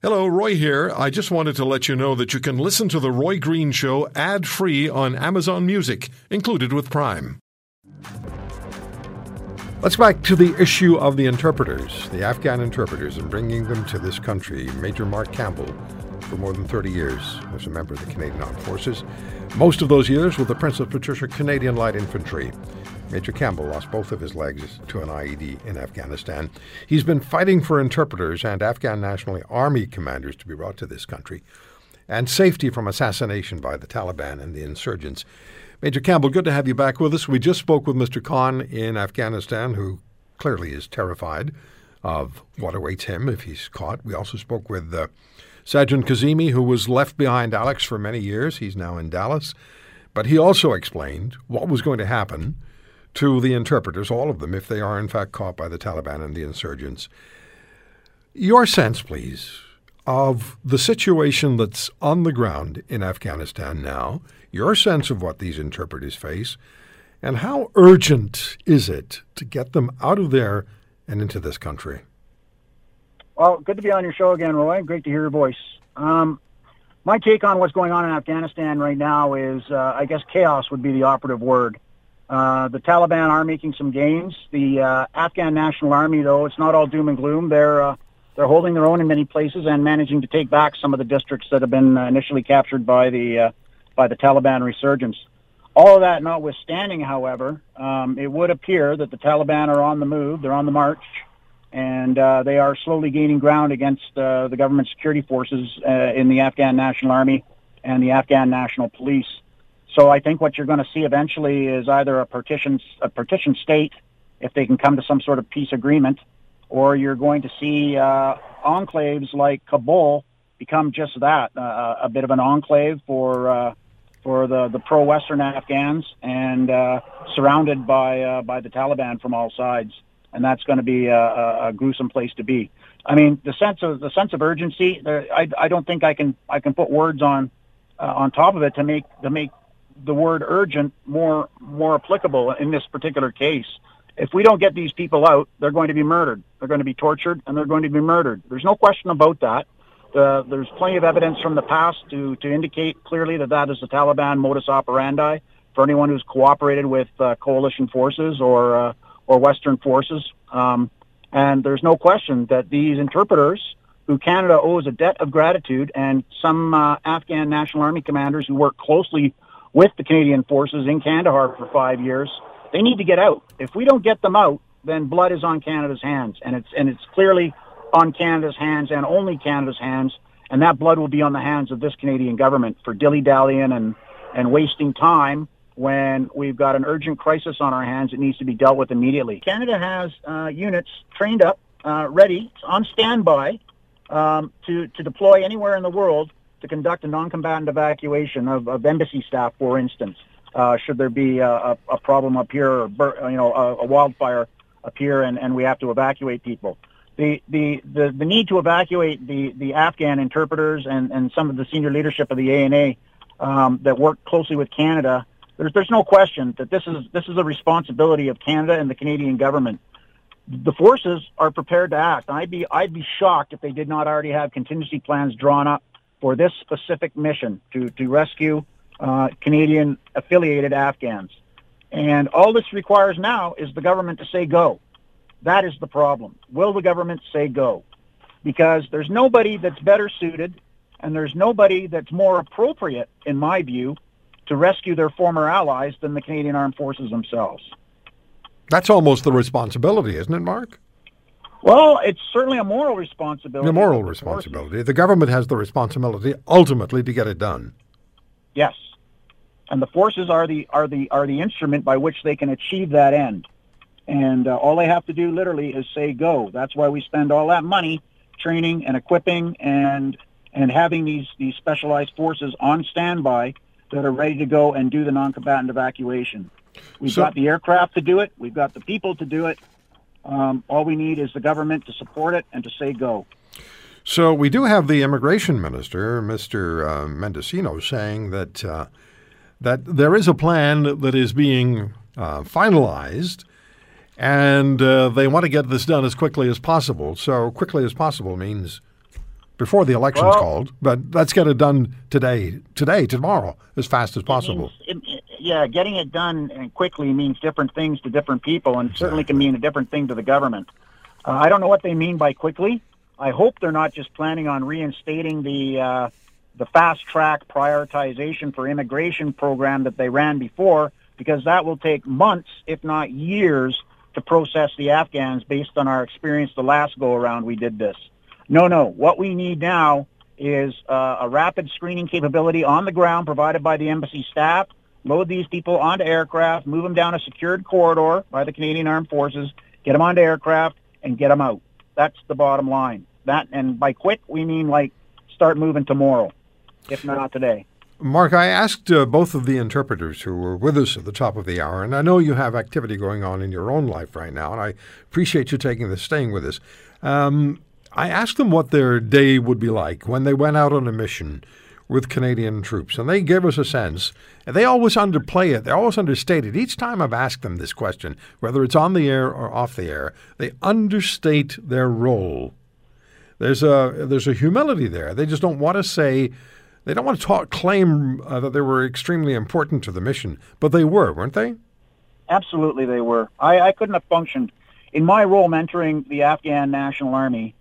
Hello, Roy here. I just wanted to let you know that you can listen to The Roy Green Show ad free on Amazon Music, included with Prime. Let's go back to the issue of the interpreters, the Afghan interpreters, and bringing them to this country. Major Mark Campbell, for more than 30 years, was a member of the Canadian Armed Forces. Most of those years with the Princess Patricia Canadian Light Infantry. Major Campbell lost both of his legs to an IED in Afghanistan. He's been fighting for interpreters and Afghan National Army commanders to be brought to this country and safety from assassination by the Taliban and the insurgents. Major Campbell, good to have you back with us. We just spoke with Mr. Khan in Afghanistan, who clearly is terrified of what awaits him if he's caught. We also spoke with uh, Sajjan Kazemi, who was left behind Alex for many years. He's now in Dallas. But he also explained what was going to happen to the interpreters, all of them, if they are in fact caught by the Taliban and the insurgents. Your sense, please, of the situation that's on the ground in Afghanistan now, your sense of what these interpreters face, and how urgent is it to get them out of there and into this country? Well, good to be on your show again, Roy. Great to hear your voice. Um, my take on what's going on in Afghanistan right now is, uh, I guess, chaos would be the operative word. Uh, the Taliban are making some gains. The uh, Afghan National Army, though, it's not all doom and gloom. They're uh, they're holding their own in many places and managing to take back some of the districts that have been uh, initially captured by the uh, by the Taliban resurgence. All of that notwithstanding, however, um, it would appear that the Taliban are on the move. They're on the march, and uh, they are slowly gaining ground against the government security forces in the Afghan National Army and the Afghan National Police. So I think what you're going to see eventually is either a partition a partition state, if they can come to some sort of peace agreement, or you're going to see uh, enclaves like Kabul become just that, uh, a bit of an enclave for uh, for the, the pro-Western Afghans and uh, surrounded by uh, by the Taliban from all sides, and that's going to be a, a, gruesome place to be. I mean, the sense of the sense of urgency. I, I don't think I can I can put words on uh, on top of it to make to make the word urgent more more applicable in this particular case. If we don't get these people out, they're going to be murdered. They're going to be tortured, and they're going to be murdered. There's no question about that. Uh, there's plenty of evidence from the past to, to indicate clearly that that is the Taliban modus operandi for anyone who's cooperated with uh, coalition forces or uh, or Western forces. Um, and there's no question that these interpreters, who Canada owes a debt of gratitude, and some uh, Afghan National Army commanders who work closely with the Canadian forces in Kandahar for five years. They need to get out. If we don't get them out, then blood is on Canada's hands, and it's and it's clearly on Canada's hands and only Canada's hands, and that blood will be on the hands of this Canadian government for dilly dallying and and wasting time when we've got an urgent crisis on our hands that needs to be dealt with immediately. Canada has uh, units trained up, uh, ready, on standby um, to to deploy anywhere in the world to conduct a non-combatant evacuation of, of embassy staff, for instance, uh, should there be a, a, problem up here or you know a, a wildfire up here and, and we have to evacuate people. The, the, the, the need to evacuate the, the Afghan interpreters and, and some of the senior leadership of the ANA um, that work closely with Canada, there's, there's no question that this is, this is a responsibility of Canada and the Canadian government. The forces are prepared to act. I'd be, I'd be shocked if they did not already have contingency plans drawn up for this specific mission to, to rescue uh, Canadian affiliated Afghans. And all this requires now is the government to say go. That is the problem. Will the government say go? Because there's nobody that's better suited and there's nobody that's more appropriate, in my view, to rescue their former allies than the Canadian Armed Forces themselves. That's almost the responsibility, isn't it, Mark? Well, it's certainly a moral responsibility. A moral responsibility. The government has the responsibility ultimately to get it done. Yes, and the forces are the are the are the instrument by which they can achieve that end. And uh, all they have to do, literally, is say go. That's why we spend all that money training and equipping and and having these these specialized forces on standby that are ready to go and do the non-combatant evacuation. We've so, got the aircraft to do it. We've got the people to do it. Um, all we need is the government to support it and to say go. So we do have the immigration minister, Mr. Uh, Mendicino, saying that uh, that there is a plan that is being uh, finalized, and uh, they want to get this done as quickly as possible. So quickly as possible means before the election's Well- called. But let's get it done today, today, tomorrow, as fast as possible. It means- yeah, getting it done and quickly means different things to different people, and certainly can mean a different thing to the government. Uh, I don't know what they mean by quickly. I hope they're not just planning on reinstating the uh, the fast track prioritization for immigration program that they ran before, because that will take months, if not years, to process the Afghans based on our experience the last go around we did this. No, no. What we need now is uh, a rapid screening capability on the ground provided by the embassy staff. Load these people onto aircraft, move them down a secured corridor by the Canadian Armed Forces, get them onto aircraft, and get them out. That's the bottom line. That and by quick we mean like start moving tomorrow, if not today. Mark, I asked uh, both of the interpreters who were with us at the top of the hour, and I know you have activity going on in your own life right now, and I appreciate you taking this, staying with us. Um, I asked them what their day would be like when they went out on a mission with Canadian troops, and they gave us a sense. And they always underplay it. They always understate it. Each time I've asked them this question, whether it's on the air or off the air, they understate their role. There's a there's a humility there. They just don't want to say they don't want to talk, claim uh, that they were extremely important to the mission, but they were, weren't they? Absolutely, they were. I, I couldn't have functioned in my role mentoring the Afghan National Army.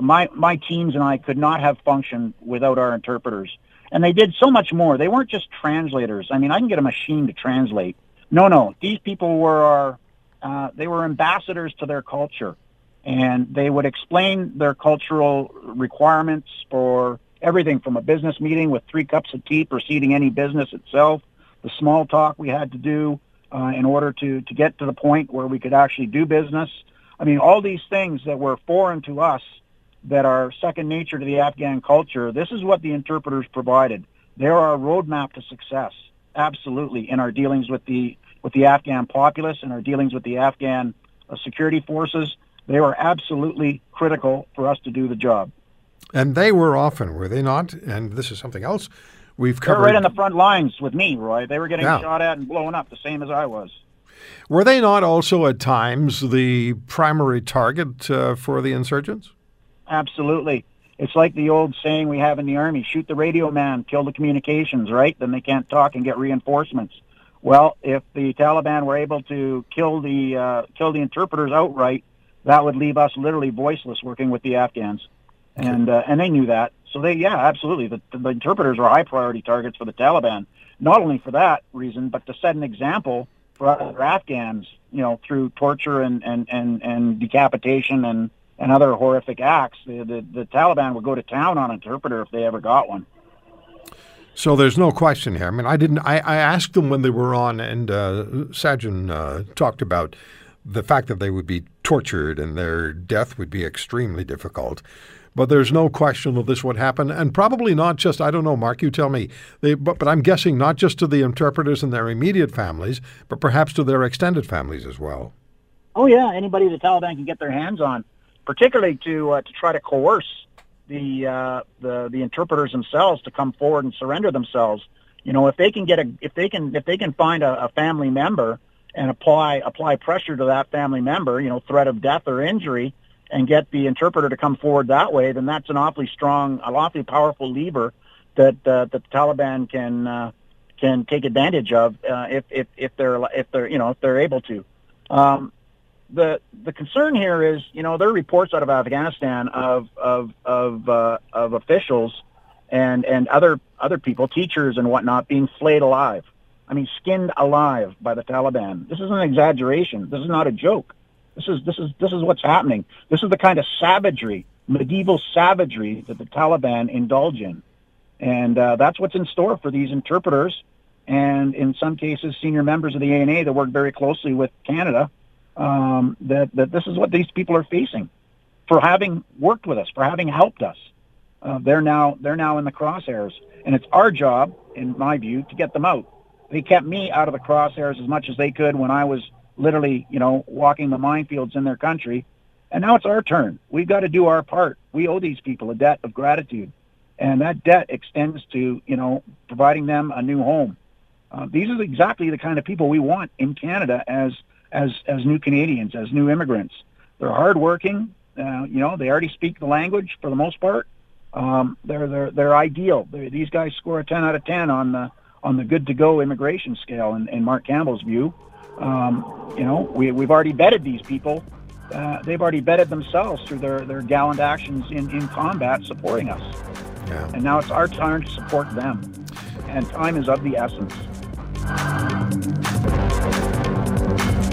My my teams and I could not have functioned without our interpreters, and they did so much more. They weren't just translators. I mean, I can get a machine to translate. No, no, these people were our uh, they were ambassadors to their culture, and they would explain their cultural requirements for everything from a business meeting with three cups of tea preceding any business itself, the small talk we had to do uh, in order to, to get to the point where we could actually do business. I mean, all these things that were foreign to us that are second nature to the Afghan culture, this is what the interpreters provided. They're our roadmap to success, absolutely, in our dealings with the with the Afghan populace and our dealings with the Afghan uh, security forces. They were absolutely critical for us to do the job. And they were often, were they not? And this is something else we've covered. right on the front lines with me, Roy. They were getting Yeah. shot at and blown up the same as I was. Were they not also at times the primary target uh, for the insurgents? Absolutely. It's like the old saying we have in the army, shoot the radio man, kill the communications, right? Then they can't talk and get reinforcements. Well, if the Taliban were able to kill the uh, kill the interpreters outright, that would leave us literally voiceless working with the Afghans. And uh, and they knew that. So they yeah, absolutely. The, the interpreters were high priority targets for the Taliban. Not only for that reason, but to set an example for other Afghans, you know, through torture and and and, and decapitation and and other horrific acts. The, the the Taliban would go to town on interpreter if they ever got one. So there's no question here. I mean, I didn't. I, I asked them when they were on, and uh, Sajjan uh, talked about the fact that they would be tortured and their death would be extremely difficult. But there's no question that this would happen, and probably not just. I don't know, Mark. You tell me. They, but, but I'm guessing not just to the interpreters and their immediate families, but perhaps to their extended families as well. Oh yeah, anybody the Taliban can get their hands on, particularly to uh, to try to coerce the uh, the the interpreters themselves to come forward and surrender themselves. You know, if they can get a if they can if they can find a, a family member and apply apply pressure to that family member, you know, threat of death or injury, and get the interpreter to come forward that way, then that's an awfully strong, an awfully powerful lever that uh, that the Taliban can uh, can take advantage of uh, if if if they're if they're you know if they're able to. Um, the the concern here is, you know, there are reports out of Afghanistan of of of uh, of officials and and other other people, teachers and whatnot, being flayed alive. I mean, skinned alive by the Taliban. This is an exaggeration. This is not a joke. This is this is this is what's happening. This is the kind of savagery, medieval savagery that the Taliban indulge in, and uh, that's what's in store for these interpreters, and in some cases, senior members of the ANA that work very closely with Canada um, that, that this is what these people are facing for having worked with us, for having helped us. Uh, they're now they're now in the crosshairs, and it's our job, in my view, to get them out. They kept me out of the crosshairs as much as they could when I was literally, you know, walking the minefields in their country, and now it's our turn. We've got to do our part. We owe these people a debt of gratitude, and that debt extends to, you know, providing them a new home. Uh, these are exactly the kind of people we want in Canada as as as new Canadians, as new immigrants. They're hardworking. Uh, you know, they already speak the language for the most part, Um, they're they're they're ideal. They're, these guys score a 10 out of 10 on the on the good to go immigration scale in, in Mark Campbell's view. Um, you know, we we've already vetted these people. Uh, they've already vetted themselves through their, their gallant actions in, in combat supporting us. Yeah. And now it's our turn to support them. And time is of the essence.